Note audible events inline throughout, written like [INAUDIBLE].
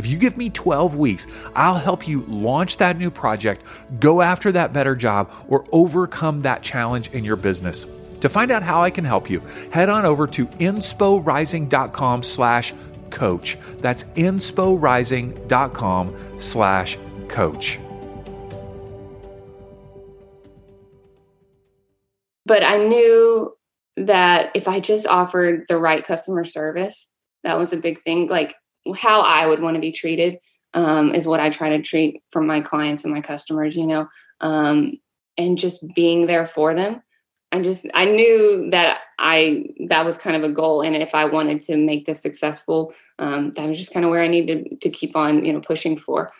If you give me 12 weeks, I'll help you launch that new project, go after that better job, or overcome that challenge in your business. To find out how I can help you, head on over to insporising.com slash coach. That's insporising.com slash coach. But I knew that if I just offered the right customer service, that was a big thing. Like how I would want to be treated um, is what I try to treat from my clients and my customers, you know, um, and just being there for them. I just I knew that I that was kind of a goal, and if I wanted to make this successful, um, that was just kind of where I needed to keep on, you know, pushing for.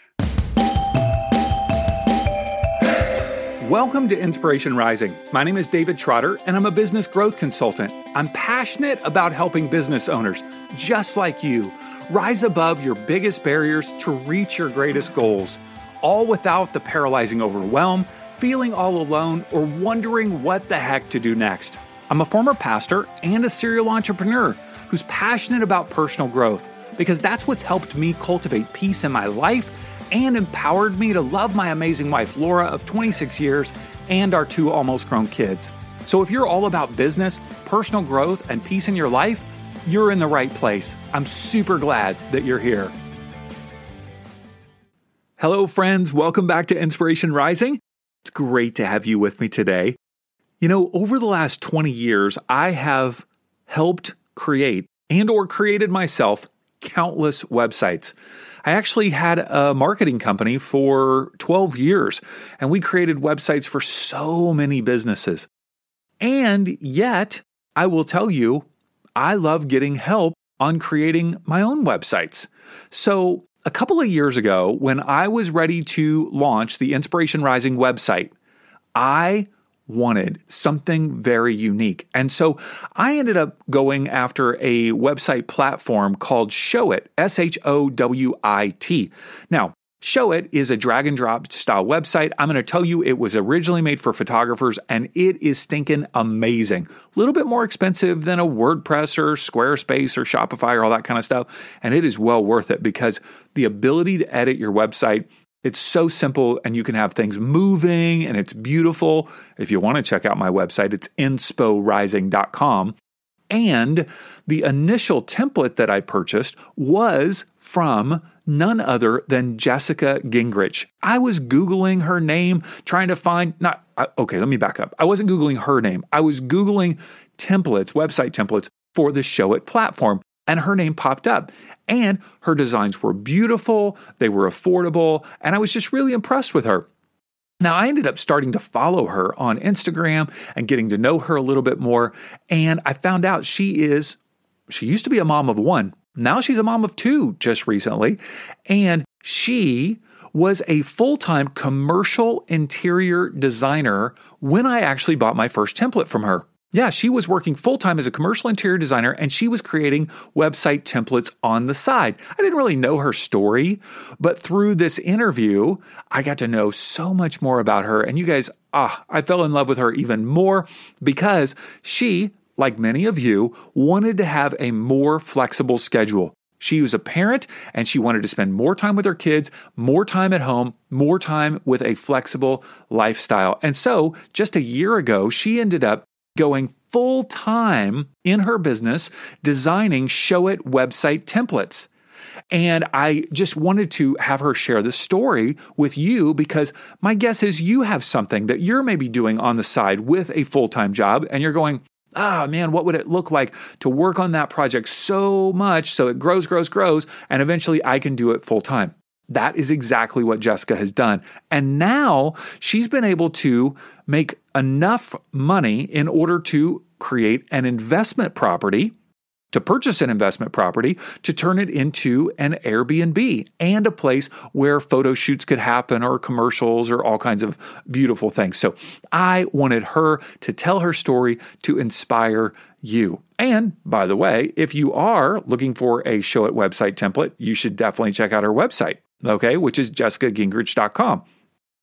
Welcome to Inspiration Rising. My name is David Trotter, and I'm a business growth consultant. I'm passionate about helping business owners just like you rise above your biggest barriers to reach your greatest goals, all without the paralyzing overwhelm feeling all alone, or wondering what the heck to do next. I'm a former pastor and a serial entrepreneur who's passionate about personal growth because that's what's helped me cultivate peace in my life and empowered me to love my amazing wife, Laura, of 26 years, and our two almost grown kids. So if you're all about business, personal growth, and peace in your life, you're in the right place. I'm super glad that you're here. Hello, friends. Welcome back to Inspiration Rising. It's great to have you with me today. You know, over the last 20 years, I have helped create and or created myself countless websites. I actually had a marketing company for 12 years and we created websites for so many businesses. And yet, I will tell you, I love getting help on creating my own websites. So, a couple of years ago, when I was ready to launch the Inspiration Rising website, I wanted something very unique. And so I ended up going after a website platform called Showit, S H O W I T. Now, Showit is a drag and drop style website. I'm going to tell you it was originally made for photographers and it is stinking amazing. A little bit more expensive than a WordPress or Squarespace or Shopify or all that kind of stuff. And it is well worth it because the ability to edit your website it's so simple and you can have things moving and it's beautiful. If you want to check out my website, it's insporising.com. And the initial template that I purchased was from none other than Jessica Gingrich. I was Googling her name, trying to find, not, okay, let me back up. I wasn't Googling her name. I was Googling templates, website templates for the Showit platform, and her name popped up. And her designs were beautiful, they were affordable, and I was just really impressed with her. Now, I ended up starting to follow her on Instagram and getting to know her a little bit more. And I found out she is, she used to be a mom of one. Now she's a mom of two just recently. And she was a full time commercial interior designer when I actually bought my first template from her. Yeah, she was working full time as a commercial interior designer and she was creating website templates on the side. I didn't really know her story, but through this interview, I got to know so much more about her. And you guys, ah, I fell in love with her even more because she, like many of you, wanted to have a more flexible schedule. She was a parent and she wanted to spend more time with her kids, more time at home, more time with a flexible lifestyle. And so, just a year ago, she ended up going full time in her business designing Showit website templates. And I just wanted to have her share the story with you because my guess is you have something that you're maybe doing on the side with a full time job and you're going, ah, man, what would it look like to work on that project so much so it grows, grows, grows, and eventually I can do it full time? That is exactly what Jessica has done. And now she's been able to make enough money in order to create an investment property to purchase an investment property to turn it into an Airbnb and a place where photo shoots could happen or commercials or all kinds of beautiful things. So I wanted her to tell her story to inspire you. And by the way, if you are looking for a show Showit website template, you should definitely check out our website, okay, which is jessicagingrich.com.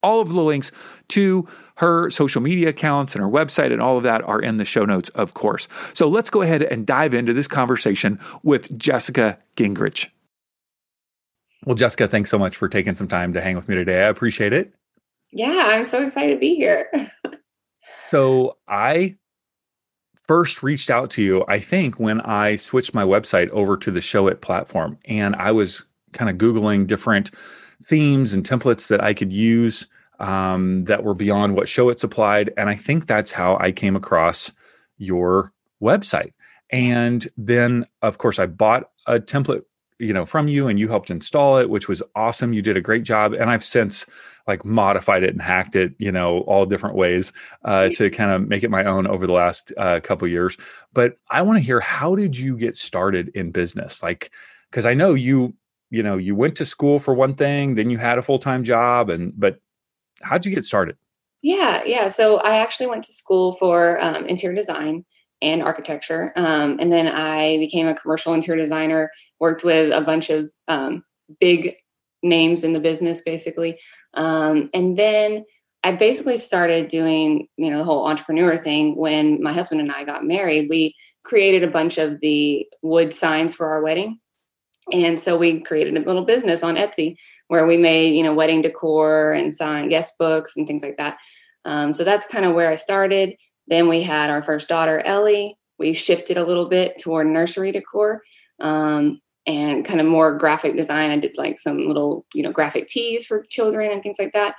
All of the links to her social media accounts and her website and all of that are in the show notes, of course. So let's go ahead and dive into this conversation with Jessica Gingrich. Well, Jessica, thanks so much for taking some time to hang with me today. I appreciate it. Yeah, I'm so excited to be here. [LAUGHS] so I first reached out to you, I think, when I switched my website over to the Showit platform. And I was kind of Googling different themes and templates that I could use um, that were beyond what Showit supplied. And I think that's how I came across your website. And then, of course, I bought a template you know from you and you helped install it which was awesome. You did a great job. And i've since like modified it and hacked it you know all different ways uh, to kind of make it my own over the last uh, couple years. But i want to hear how did you get started in business? Like because i know you you know you went to school for one thing then you had a full-time job and but how'd you get started? Yeah, yeah. So I actually went to school for um, interior design and architecture, um, and then I became a commercial interior designer. Worked with a bunch of um, big names in the business, basically, um, and then I basically started doing you know the whole entrepreneur thing when my husband and I got married. We created a bunch of the wood signs for our wedding. And so we created a little business on Etsy where we made, you know, wedding decor and signed guest books and things like that. Um, so that's kind of where I started. Then we had our first daughter, Ellie. We shifted a little bit toward nursery decor um, and kind of more graphic design. I did like some little, you know, graphic tees for children and things like that.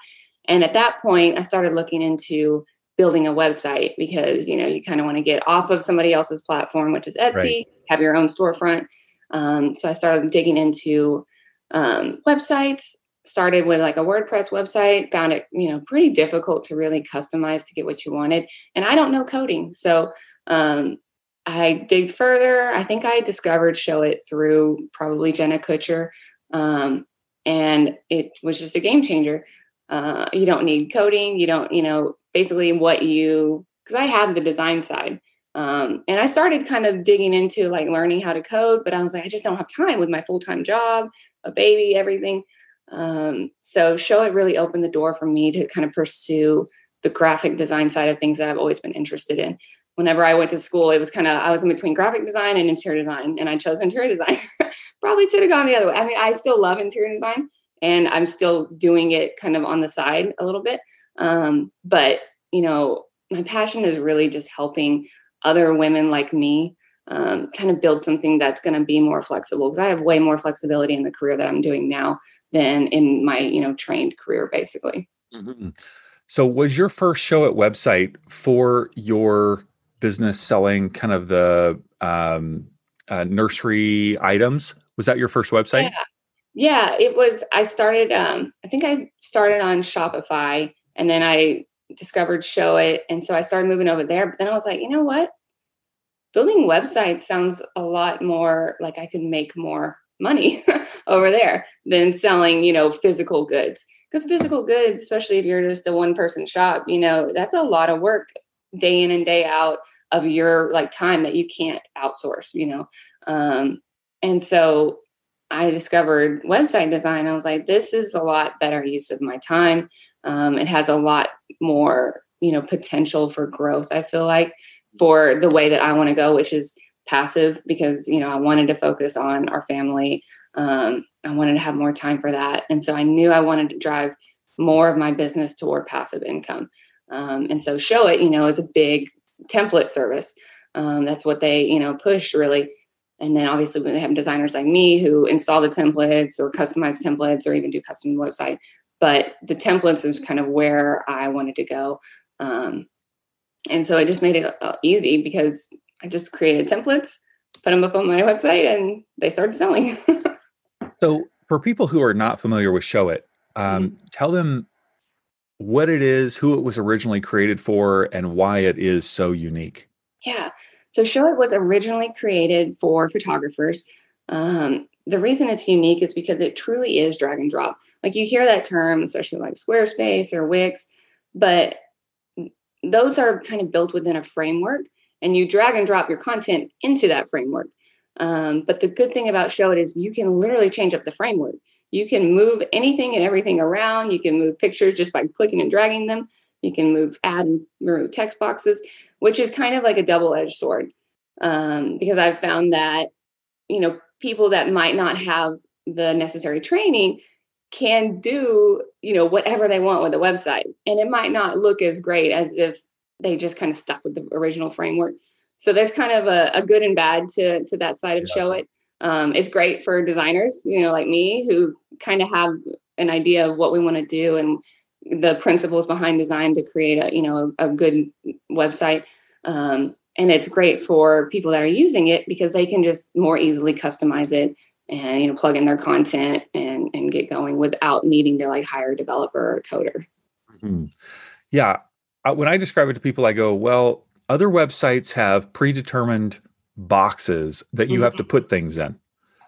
And at that point, I started looking into building a website because, you know, you kind of want to get off of somebody else's platform, which is Etsy, right. have your own storefront. Um, so I started digging into um, websites. Started with like a WordPress website. Found it, you know, pretty difficult to really customize to get what you wanted. And I don't know coding, so um, I dig further. I think I discovered Showit through probably Jenna Kutcher, um, and it was just a game changer. Uh, you don't need coding. You don't, you know, basically what you because I have the design side. Um, and I started kind of digging into like learning how to code, but I was like, I just don't have time with my full time job, a baby, everything. Um, so Showit really opened the door for me to kind of pursue the graphic design side of things that I've always been interested in. Whenever I went to school, it was kind of I was in between graphic design and interior design, and I chose interior design. [LAUGHS] Probably should have gone the other way. I mean, I still love interior design, and I'm still doing it kind of on the side a little bit. Um, but you know, my passion is really just helping other women like me um, kind of build something that's going to be more flexible because I have way more flexibility in the career that I'm doing now than in my you know trained career basically. Mm-hmm. So was your first Showit website for your business selling kind of the um, uh, nursery items? Was that your first website? Yeah. Yeah, it was. I started. Um, I think I started on Shopify, and then I discovered Showit. And so I started moving over there. But then I was like, you know what? Building websites sounds a lot more like I could make more money [LAUGHS] over there than selling, you know, physical goods. Because physical goods, especially if you're just a one person shop, you know, that's a lot of work day in and day out of your like time that you can't outsource, you know. Um, and so I discovered website design. I was like, this is a lot better use of my time. Um, it has a lot more, you know, potential for growth. I feel like for the way that I want to go, which is passive, because you know I wanted to focus on our family. Um, I wanted to have more time for that, and so I knew I wanted to drive more of my business toward passive income. Um, and so, Showit, you know, is a big template service. Um, that's what they, you know, push really. And then obviously they have designers like me who install the templates or customize templates or even do custom website. But the templates is kind of where I wanted to go. Um, and so I just made it uh, easy because I just created templates, put them up on my website, and they started selling. [LAUGHS] so for people who are not familiar with Showit, um, mm-hmm. tell them what it is, who it was originally created for, and why it is so unique. Yeah. So Showit was originally created for photographers. Um, the reason it's unique is because it truly is drag and drop. Like you hear that term, especially like Squarespace or Wix, but those are kind of built within a framework and you drag and drop your content into that framework. Um, but the good thing about Showit is you can literally change up the framework. You can move anything and everything around. You can move pictures just by clicking and dragging them. You can move, add and remove text boxes, which is kind of like a double edged sword. Um, because I've found that, you know, people that might not have the necessary training can do, you know, whatever they want with the website. And it might not look as great as if they just kind of stuck with the original framework. So there's kind of a, a good and bad to, to that side of yeah. Showit. Um, it's great for designers, you know, like me, who kind of have an idea of what we want to do and the principles behind design to create a, you know, a, a good website. Um, and it's great for people that are using it because they can just more easily customize it and you know plug in their content and and get going without needing to like hire a developer or a coder. Mm-hmm. Yeah, when I describe it to people, I go, well, other websites have predetermined boxes that you mm-hmm. have to mm-hmm. put things in.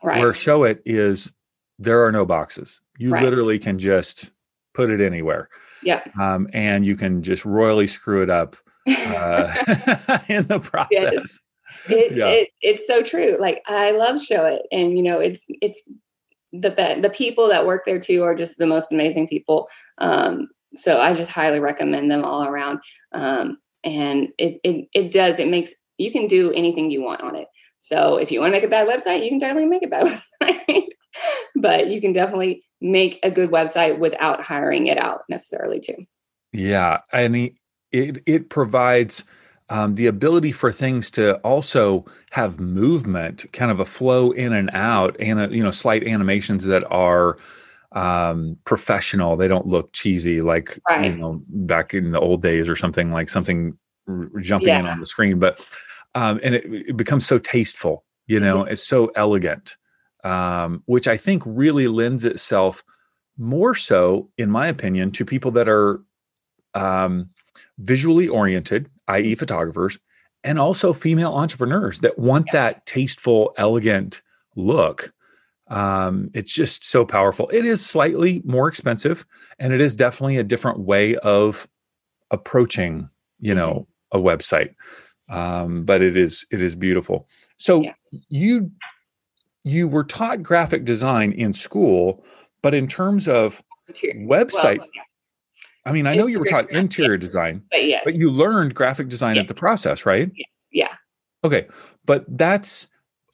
Right. Where Showit is there are no boxes. You right. literally can just put it anywhere. Yeah. Um, and you can just royally screw it up uh, [LAUGHS] [LAUGHS] in the process. It, yeah. it, it's so true. Like I love Showit, and you know, it's it's the the people that work there too are just the most amazing people. Um, so I just highly recommend them all around. Um, and it, it it does it makes you can do anything you want on it. So if you want to make a bad website, you can definitely make a bad [LAUGHS] website. But you can definitely make a good website without hiring it out necessarily too. Yeah, I mean it it provides um, the ability for things to also have movement, kind of a flow in and out, and a, you know, slight animations that are um, professional. They don't look cheesy like right. you know back in the old days or something like something r- jumping yeah. in on the screen. But um, and it, it, becomes so tasteful. You know, mm-hmm. it's so elegant, um, which I think really lends itself more so, in my opinion, to people that are um, visually oriented, i.e., photographers, and also female entrepreneurs that want yeah. that tasteful, elegant look. Um, it's just so powerful. It is slightly more expensive, and it is definitely a different way of approaching, you know, mm-hmm. a website. Um, but it is it is beautiful. So yeah. you you were taught graphic design in school, but in terms of website, well, yeah. I mean, I know you were taught interior design, but yes, but you learned graphic design yes. at the process, right? Yeah. Okay, but that's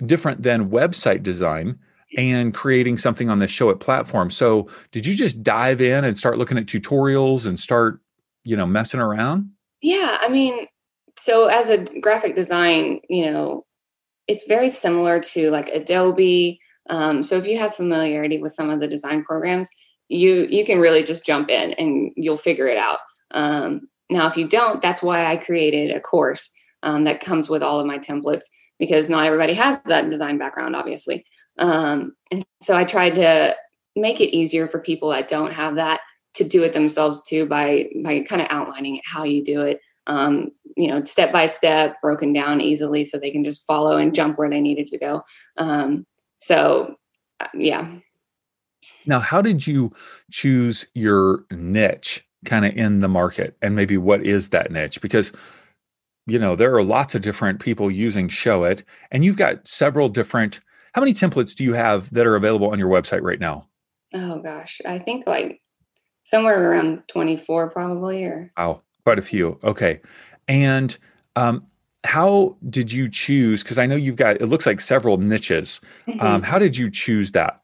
different than website design and creating something on the show Showit platform. So, did you just dive in and start looking at tutorials and start, you know, messing around? Yeah, I mean, so as a graphic design, you know, it's very similar to like Adobe. Um, so if you have familiarity with some of the design programs, you you can really just jump in and you'll figure it out. Um, now, if you don't, that's why I created a course um, that comes with all of my templates because not everybody has that design background, obviously. Um, and so I tried to make it easier for people that don't have that to do it themselves too by by kind of outlining how you do it. Um, you know, step by step, broken down easily, so they can just follow and jump where they needed to go. Um, so, uh, yeah, now, how did you choose your niche kind of in the market? And maybe what is that niche? Because you know, there are lots of different people using Showit and you've got several different. How many templates do you have that are available on your website right now? Oh gosh, I think like somewhere around 24 probably or wow quite a few okay and um, how did you choose because i know you've got it looks like several niches mm-hmm. um, how did you choose that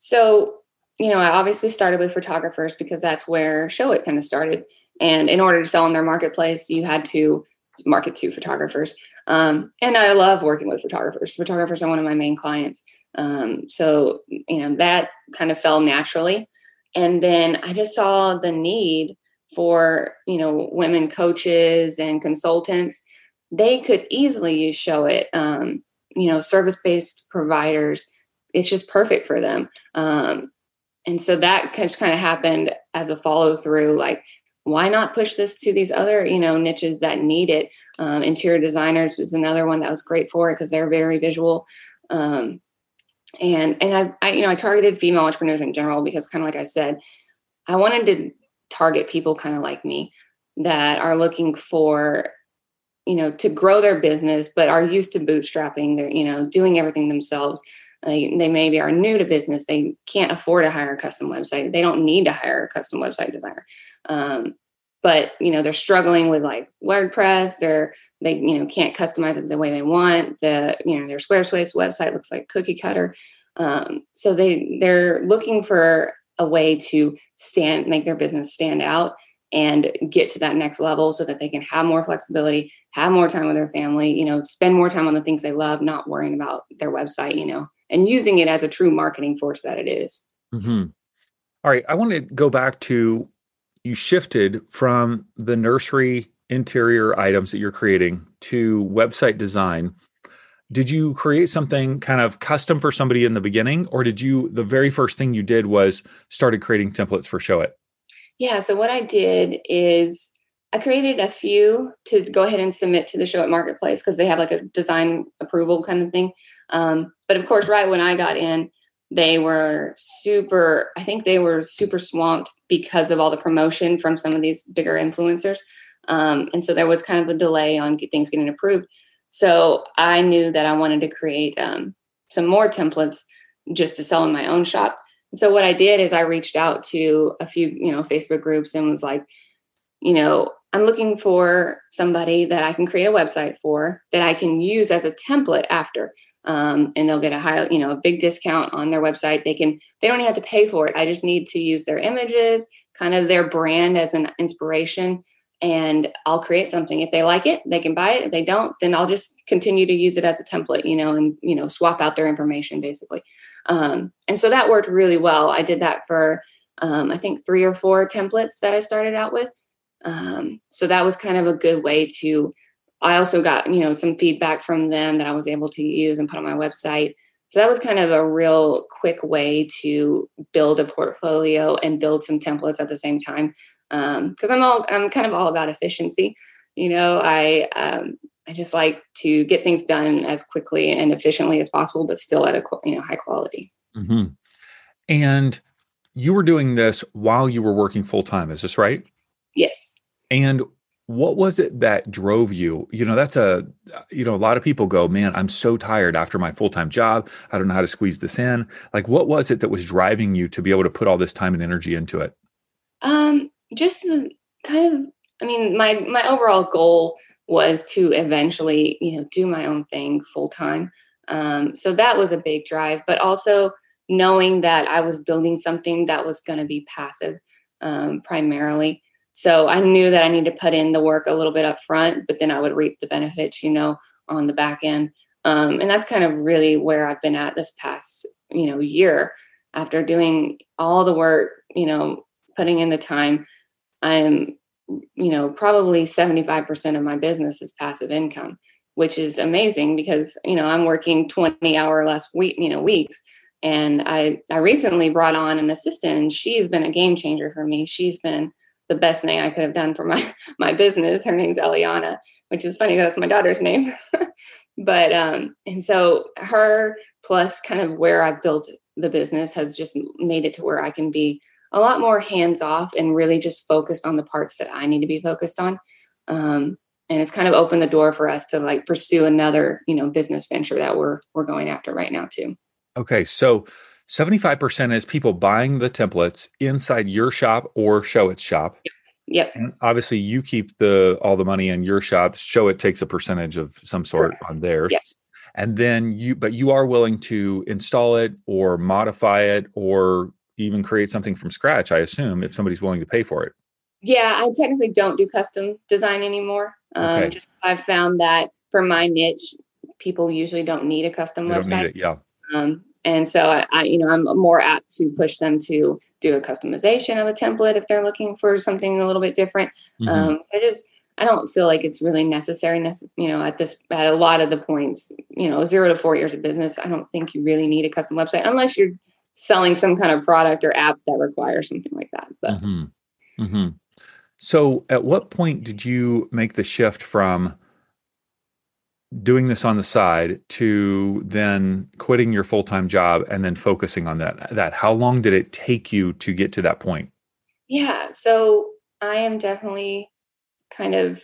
so, you know, I obviously started with photographers because that's where Showit kind of started. And in order to sell in their marketplace, you had to market to photographers. Um, and I love working with photographers. Photographers are one of my main clients. Um, so, you know, that kind of fell naturally. And then I just saw the need for, you know, women coaches and consultants. They could easily use Showit. Um, you know, service based providers it's just perfect for them. Um, and so that just kind of happened as a follow through. Like why not push this to these other you know niches that need it um, interior designers was another one that was great for it because they're very visual um, and and I, I you know i targeted female entrepreneurs in general because kind of like i said i wanted to target people kind of like me that are looking for you know to grow their business but are used to bootstrapping they're you know doing everything themselves. They, they maybe are new to business they can't afford to hire a custom website they don't need to hire a custom website designer. Um, but you know they're struggling with like wordpress they're they you know can't customize it the way they want the you know their squarespace website looks like cookie cutter. Um, so they they're looking for a way to stand make their business stand out and get to that next level so that they can have more flexibility have more time with their family you know spend more time on the things they love not worrying about their website you know and using it as a true marketing force that it is. Mm-hmm. All right i want to go back to you shifted from the nursery interior items that you're creating to website design did you create something kind of custom for somebody in the beginning or did you the very first thing you did was started creating templates for Showit yeah so what i did is i created a few to go ahead and submit to the show Showit marketplace because they have like a design approval kind of thing. Um, but of course right when i got in they were super i think they were super swamped because of all the promotion from some of these bigger influencers. Um, and so there was kind of a delay on things getting approved so i knew that i wanted to create um, some more templates just to sell in my own shop so what i did is i reached out to a few you know facebook groups and was like you know i'm looking for somebody that i can create a website for that i can use as a template after um, and they'll get a high, you know, a big discount on their website. They can, they don't even have to pay for it. I just need to use their images, kind of their brand as an inspiration, and I'll create something. If they like it, they can buy it. If they don't, then I'll just continue to use it as a template, you know, and you know, swap out their information basically. Um, and so that worked really well. I did that for um, I think three or four templates that I started out with. Um, so that was kind of a good way to I also got, you know, some feedback from them that I was able to use and put on my website. So that was kind of a real quick way to build a portfolio and build some templates at the same time. Because um, I'm all, I'm kind of all about efficiency. You know, I, um, I just like to get things done as quickly and efficiently as possible, but still at a you know high quality. Mm-hmm. And you were doing this while you were working full time. Is this right? Yes. And what was it that drove you you know that's a you know a lot of people go man i'm so tired after my full-time job i don't know how to squeeze this in like what was it that was driving you to be able to put all this time and energy into it um just kind of i mean my my overall goal was to eventually you know do my own thing full time um so that was a big drive but also knowing that i was building something that was going to be passive um primarily so I knew that I needed to put in the work a little bit up front, but then I would reap the benefits, you know, on the back end. Um, and that's kind of really where I've been at this past, you know, year after doing all the work, you know, putting in the time. I'm, you know, probably 75% of my business is passive income, which is amazing because, you know, I'm working 20 hour less week, you know, weeks. And I, I recently brought on an assistant she's been a game changer for me. She's been the best thing I could have done for my [LAUGHS] my business. Her name's Eliana, which is funny that's my daughter's name. [LAUGHS] but um, and so her plus kind of where I've built the business has just made it to where I can be a lot more hands off and really just focused on the parts that I need to be focused on. Um, and it's kind of opened the door for us to like pursue another you know business venture that we're we're going after right now too. Okay, so 75% is people buying the templates inside your shop or Showit's shop. Yep. And obviously you keep the all the money in your shop. Showit takes a percentage of some sort Correct. on theirs. Yep. And then you but you are willing to install it or modify it or even create something from scratch, I assume, if somebody's willing to pay for it. Yeah, I technically don't do custom design anymore. Um, okay. just I've found that for my niche, people usually don't need a custom they website. It, yeah. Um, and so I, I, you know i'm more apt to push them to do a customization of a template if they're looking for something a little bit different mm-hmm. um, i just i don't feel like it's really necessary you know at this at a lot of the points you know zero to four years of business i don't think you really need a custom website unless you're selling some kind of product or app that requires something like that but mm-hmm. Mm-hmm. So, at what point did you make the shift from doing this on the side to then quitting your full-time job and then focusing on that? That how long did it take you to get to that point? Yeah, so I am definitely kind of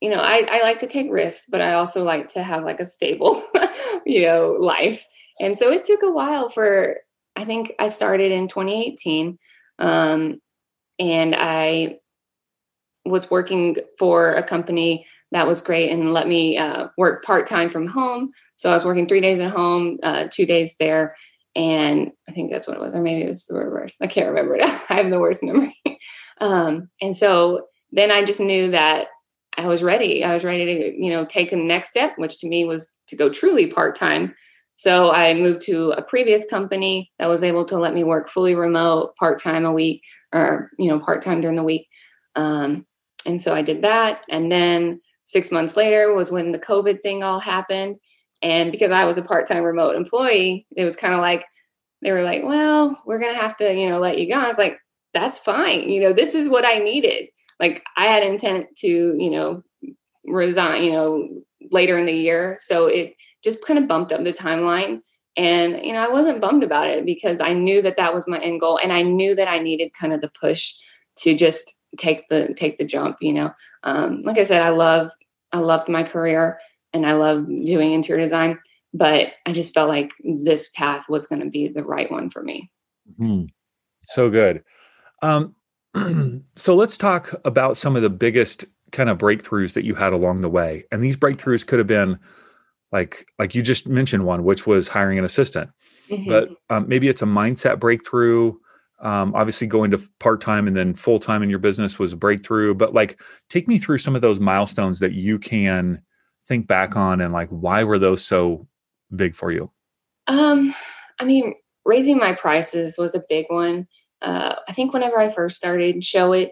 you know, I, I like to take risks, but I also like to have like a stable, [LAUGHS] you know, life. And so it took a while for, I think I started in 2018. Um, and I was working for a company that was great and let me uh, work part time from home. So I was working three days at home, uh, two days there. And I think that's what it was, or maybe it was the reverse. I can't remember it. [LAUGHS] I have the worst memory. [LAUGHS] um, and so then I just knew that I was ready. I was ready to, you know, take the next step, which to me was to go truly part time. So I moved to a previous company that was able to let me work fully remote, part time a week, or you know, part time during the week. Um, and so I did that. And then six months later was when the COVID thing all happened. And because I was a part time remote employee, it was kind of like they were like, "Well, we're gonna have to, you know, let you go." I was like, "That's fine. You know, this is what I needed." like I had intent to, you know, resign, you know, later in the year. So it just kind of bumped up the timeline. And, you know, I wasn't bummed about it because I knew that that was my end goal. And I knew that I needed kind of the push to just take the, take the jump, you know. Um, like I said, I love, I loved my career and I love doing interior design, but I just felt like this path was going to be the right one for me. Mm-hmm. So good. Um, [CLEARS THROAT] so let's talk about some of the biggest kind of breakthroughs that you had along the way. And these breakthroughs could have been like like you just mentioned one, which was hiring an assistant. Mm-hmm. But um, maybe it's a mindset breakthrough. Um, obviously, going to part time and then full time in your business was a breakthrough. But like, take me through some of those milestones that you can think back on, and like, why were those so big for you? Um, I mean, raising my prices was a big one uh, I think whenever I first started Showit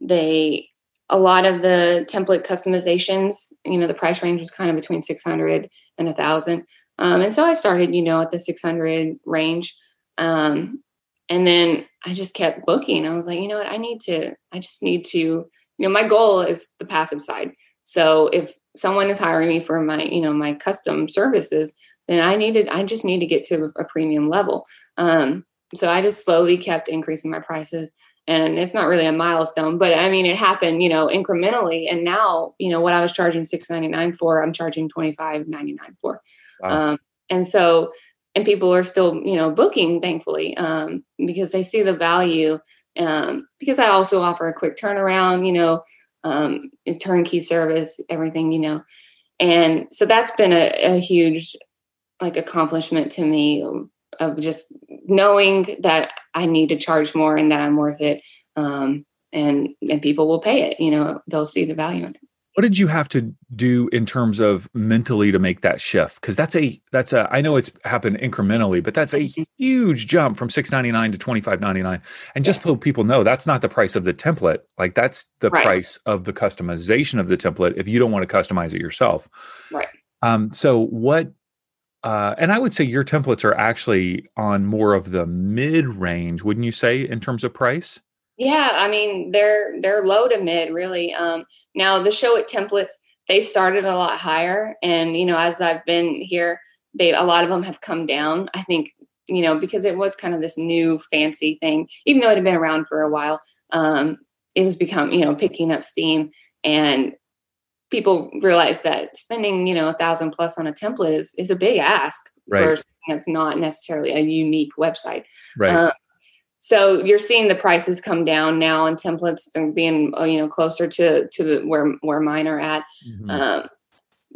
they a lot of the template customizations, you know, the price range was kind of between 600 and a thousand. Um, and so I started, you know, at the 600 range. Um, and then I just kept booking. I was like, you know what, I need to, I just need to, you know, my goal is the passive side. So if someone is hiring me for my, you know, my custom services, then I needed, I just need to get to a premium level. Um, so I just slowly kept increasing my prices. And it's not really a milestone, but I mean, it happened, you know, incrementally. And now, you know, what I was charging six ninety nine for, I'm charging twenty five ninety nine for. Wow. Um, and so, and people are still, you know, booking, thankfully, um, because they see the value. Um, because I also offer a quick turnaround, you know, um, turnkey service, everything, you know. And so that's been a, a huge like accomplishment to me of just knowing that I need to charge more and that I'm worth it. Um, and and people will pay it. You know, they'll see the value in it. What did you have to do in terms of mentally to make that shift? Because that's a that's a I know it's happened incrementally, but that's a mm-hmm. huge jump from six ninety nine to twenty five ninety nine. And just yeah. so people know, that's not the price of the template. Like that's the right. price of the customization of the template if you don't want to customize it yourself. Right. Um, so what uh, and I would say your templates are actually on more of the mid range, wouldn't you say, in terms of price? Yeah, I mean they're they're low to mid really. Um, now the show Showit templates they started a lot higher, and you know as I've been here, they a lot of them have come down. I think you know because it was kind of this new fancy thing, even though it had been around for a while. Um, it was become you know picking up steam, and people realize that spending you know a thousand plus on a template is is a big ask right. for something that's not necessarily a unique website right um, so you're seeing the prices come down now and templates and being uh, you know closer to to the where where mine are at mm-hmm. um,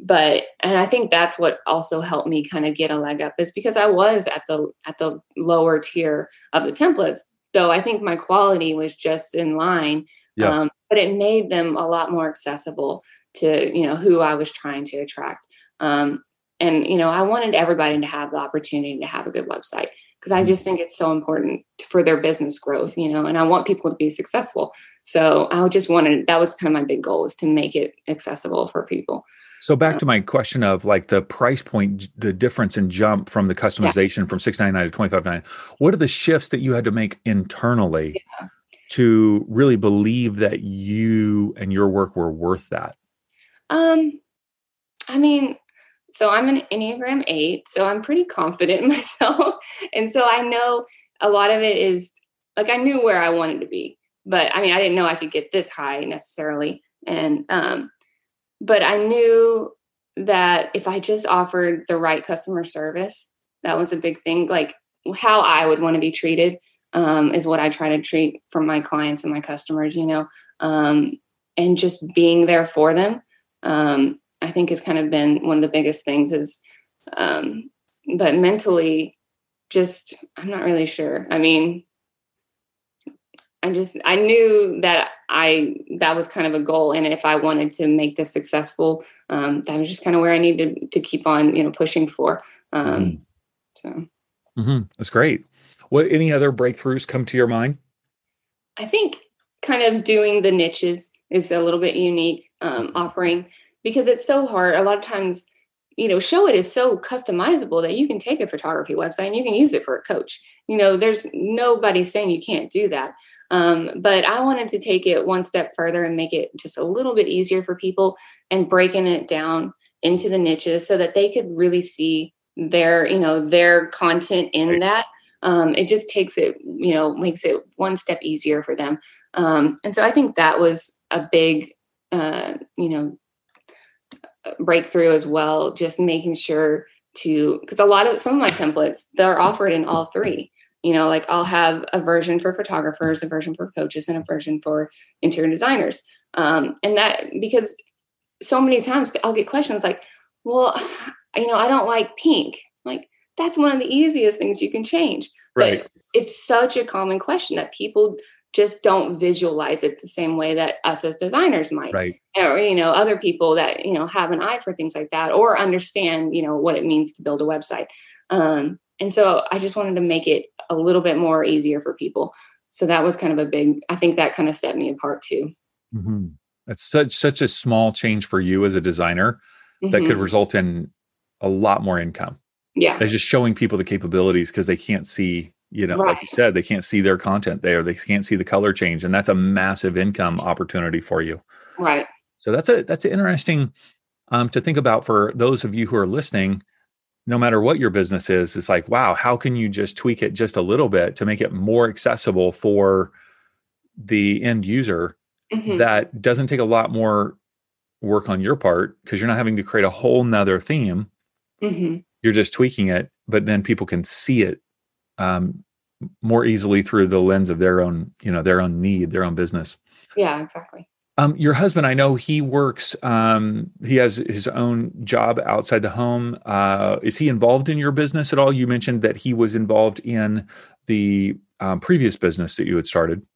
but and i think that's what also helped me kind of get a leg up is because i was at the at the lower tier of the templates though i think my quality was just in line yes. um, but it made them a lot more accessible to you know who I was trying to attract. Um, and you know, I wanted everybody to have the opportunity to have a good website because I mm-hmm. just think it's so important for their business growth. You know, and I want people to be successful. So I just wanted that was kind of my big goal is to make it accessible for people. So back to my question of like the price point, the difference in jump from the customization yeah. from six ninety nine to twenty five nine. What are the shifts that you had to make internally? Yeah. to really believe that you and your work were worth that? Um, I mean, so I'm an Enneagram 8, so I'm pretty confident [LAUGHS] in myself. and so I know a lot of it is like I knew where I wanted to be, but I mean, I didn't know I could get this high necessarily. And um but I knew that if I just offered the right customer service, that was a big thing. Like how I would want to be treated um, is what I try to treat from my clients and my customers, you know, um, and just being there for them. Um, I think has kind of been one of the biggest things is, um, but mentally, just I'm not really sure. I mean, I just I knew that I that was kind of a goal, and if I wanted to make this successful, um, that was just kind of where I needed to keep on, you know, pushing for. Um, mm-hmm. So mm-hmm. that's great. What any other breakthroughs come to your mind? I think kind of doing the niches is a little bit unique um, offering because it's so hard. A lot of times, you know, Showit is so customizable that you can take a photography website and you can use it for a coach. You know, there's nobody saying you can't do that. Um, but I wanted to take it one step further and make it just a little bit easier for people and breaking it down into the niches so that they could really see their, you know, their content in that. Um, it just takes it, you know, makes it one step easier for them. Um, and so I think that was a big, uh, you know, breakthrough as well just making sure to because a lot of some of my templates they're offered in all three. You know like i'll have a version for photographers a version for coaches and a version for interior designers. Um, and that because so many times i'll get questions like well you know i don't like pink. Like that's one of the easiest things you can change. Right. but it's such a common question that people just don't visualize it the same way that us as designers might right or you know other people that you know have an eye for things like that or understand you know what it means to build a website um, and so i just wanted to make it a little bit more easier for people so that was kind of a big i think that kind of set me apart too mm-hmm. that's such such a small change for you as a designer mm-hmm. that could mm-hmm. result in a lot more income yeah they're just showing people the capabilities because they can't see you know right. like you said they can't see their content there they can't see the color change and that's a massive income opportunity for you right so that's a that's an interesting um, to think about for those of you who are listening no matter what your business is it's like wow how can you just tweak it just a little bit to make it more accessible for the end user mm-hmm. that doesn't take a lot more work on your part because you're not having to create a whole nother theme mm-hmm. you're just tweaking it but then people can see it um, more easily through the lens of their own, you know, their own need, their own business. Yeah, exactly. Um, your husband, I know he works. Um, he has his own job outside the home. Uh, is he involved in your business at all? You mentioned that he was involved in the um, previous business that you had started.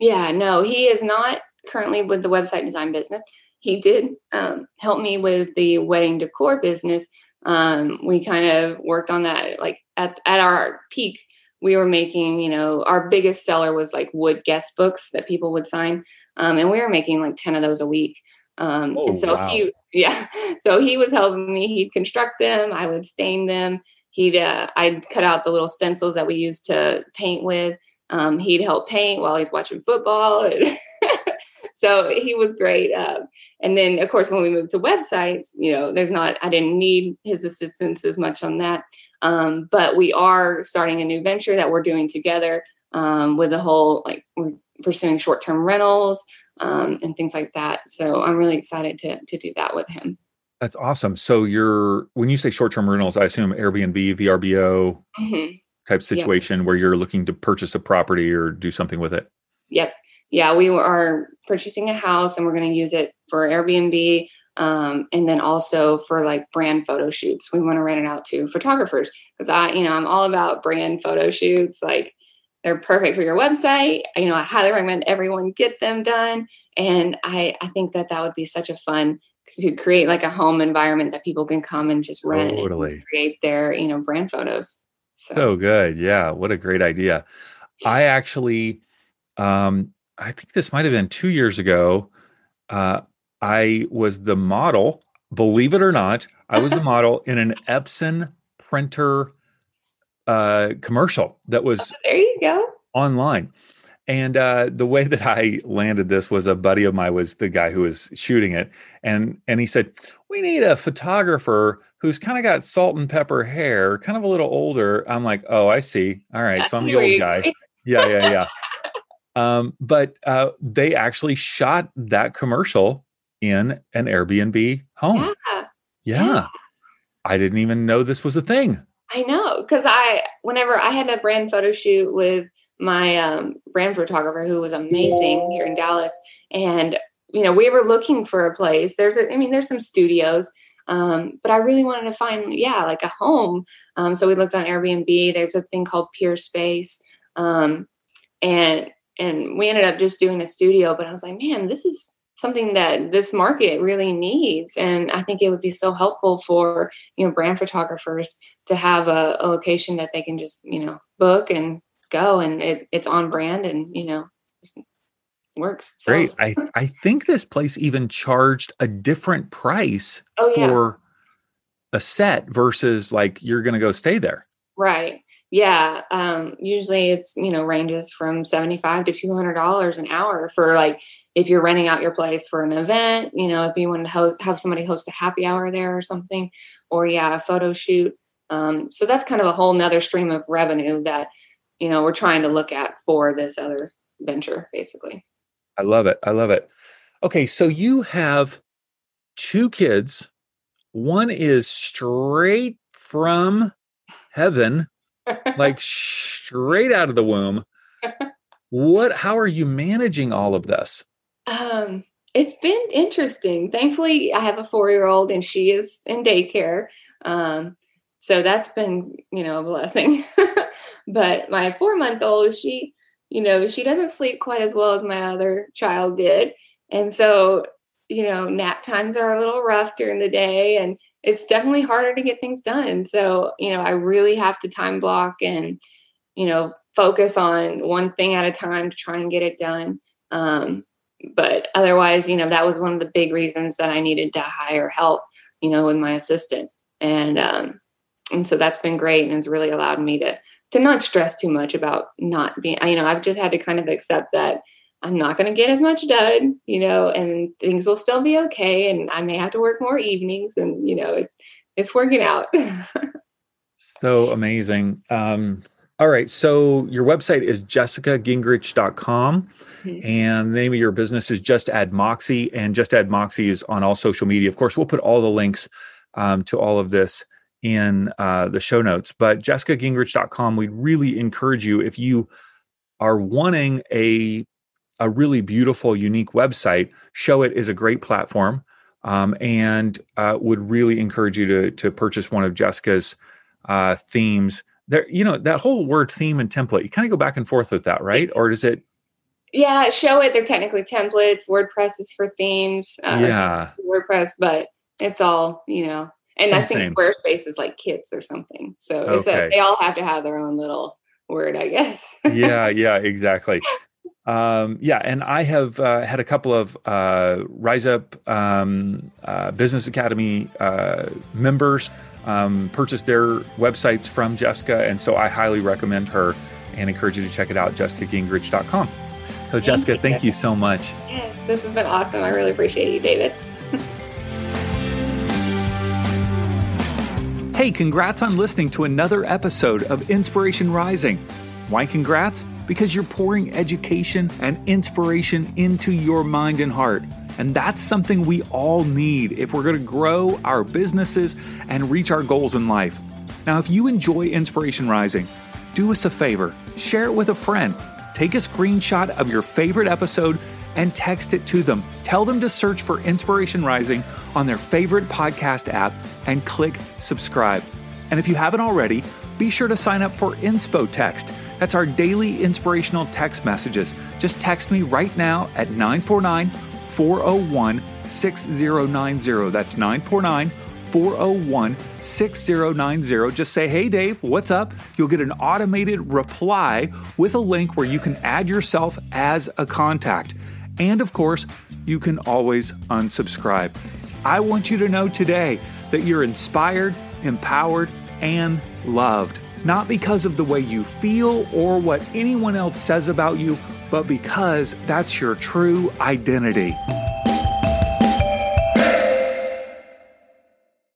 Yeah, no, he is not currently with the website design business. He did um, help me with the wedding decor business. Um, we kind of worked on that like at, at our peak we were making you know our biggest seller was like wood guest books that people would sign um, and we were making like 10 of those a week um, oh, and so wow. he [LAUGHS] yeah so he was helping me he'd construct them i would stain them he'd uh, i'd cut out the little stencils that we used to paint with um, he'd help paint while he's watching football [LAUGHS] so he was great. Uh, and then, of course, when we moved to websites, you know, there's not, I didn't need his assistance as much on that. Um, but we are starting a new venture that we're doing together um, with the whole, like, we're pursuing short term rentals um, and things like that. So I'm really excited to, to do that with him. That's awesome. So you're, when you say short term rentals, I assume Airbnb, VRBO mm-hmm. type situation yep. where you're looking to purchase a property or do something with it. Yep yeah, we are purchasing a house and we're going to use it for Airbnb um, and then also for like brand photo shoots. We want to rent it out to photographers because I, you know, I'm all about brand photo shoots. Like they're perfect for your website. You know, I highly recommend everyone get them done. And I, I think that that would be such a fun to create like a home environment that people can come and just rent totally. and create their, you know, brand photos. So. so good. Yeah. What a great idea. I actually, um, I think this might have been two years ago. Uh, I was the model, believe it or not, I was the [LAUGHS] model in an Epson printer uh, commercial that was oh, there you go online. And uh, the way that I landed this was a buddy of mine was the guy who was shooting it, and and he said, "We need a photographer who's kind of got salt and pepper hair, kind of a little older." I'm like, "Oh, I see. All right, so I'm the old guy." Yeah, yeah, yeah. [LAUGHS] um, but uh, they actually shot that commercial in an Airbnb home. Yeah. Yeah. Yeah. I didn't even know this was a thing. I know because I, whenever I had a brand photo shoot with my um, brand photographer who was amazing here in Dallas, and you know we were looking for a place. There's a, I mean, there's some studios, um, but I really wanted to find, yeah, like a home. Um, so we looked on Airbnb. There's a thing called Peerspace, um, and and we ended up just doing a studio. But I was like, man, this is something that this market really needs and i think it would be so helpful for you know brand photographers to have a, a location that they can just you know book and go and it, it's on brand and you know works Great. I, [LAUGHS] I think this place even charged a different price Oh, yeah. for a set versus like you're going to go stay there. Right yeah um usually it's you know ranges from 75 to 200 dollars an hour for like if you're renting out your place for an event you know if you want to ho- have somebody host a happy hour there or something or yeah a photo shoot um so that's kind of a whole nother stream of revenue that you know we're trying to look at for this other venture basically I love it. I love it. Okay, so you have two kids. One is straight from heaven, like [LAUGHS] straight out of the womb. What how are you managing all of this? Um, it's been interesting. Thankfully, I have a four year old and she is in daycare. Um, so that's been, you know, a blessing. [LAUGHS] but my four month old, she, you know, she doesn't sleep quite as well as my other child did. And so, you know, nap times are a little rough during the day and it's definitely harder to get things done. So, you know, I really have to time block and, you know, focus on one thing at a time to try and get it done. Um, but otherwise, you know, that was one of the big reasons that I needed to hire help, you know, with my assistant. And um, and so that's been great and has really allowed me to to not stress too much about not being you know, I've just had to kind of accept that I'm not going to get as much done, you know, and things will still be okay. And I may have to work more evenings and, you know, it, it's working out. [LAUGHS] So amazing. Um, all right. So your website is jessicagingrich.com Mhm. and the name of your business is Just Add Moxie. And Just Add Moxie is on all social media. Of course, we'll put all the links um, to all of this in uh, the show notes. But jessicagingrich.com, we'd really encourage you if you are wanting a a really beautiful, unique website, Showit is a great platform. Um, and uh, would really encourage you to to purchase one of Jessica's uh, themes. There, you know, that whole word theme and template. You kind of go back and forth with that, right? Or does it? yeah, Showit. They're technically templates. WordPress is for themes. Uh, yeah, WordPress, but it's all you know. And Same, I think same. Squarespace is like kits or something. So it's a, they all have to have their own little word, I guess. [LAUGHS] yeah, yeah, exactly. Um, yeah, and I have uh, had a couple of uh, Rise Up um, uh, Business Academy uh, members um, purchase their websites from Jessica, and so I highly recommend her and encourage you to check it out, jessicagingrich.com. So, Jessica, you. thank you so much. yes, this has been awesome. I really appreciate you, David. [LAUGHS] Hey, congrats on listening to another episode of Inspiration Rising. Why congrats? Because you're pouring education and inspiration into your mind and heart. And that's something we all need if we're going to grow our businesses and reach our goals in life. Now, if you enjoy Inspiration Rising, do us a favor share it with a friend. Take a screenshot of your favorite episode and text it to them. Tell them to search for Inspiration Rising on their favorite podcast app and click subscribe. And if you haven't already, be sure to sign up for Inspo Text. That's our daily inspirational text messages. Just text me right now at 949 401 6090. That's 949 401 6090. Just say, hey, Dave, what's up? You'll get an automated reply with a link where you can add yourself as a contact. And of course, you can always unsubscribe. I want you to know today that you're inspired, empowered, and loved. Not because of the way you feel or what anyone else says about you, but because that's your true identity.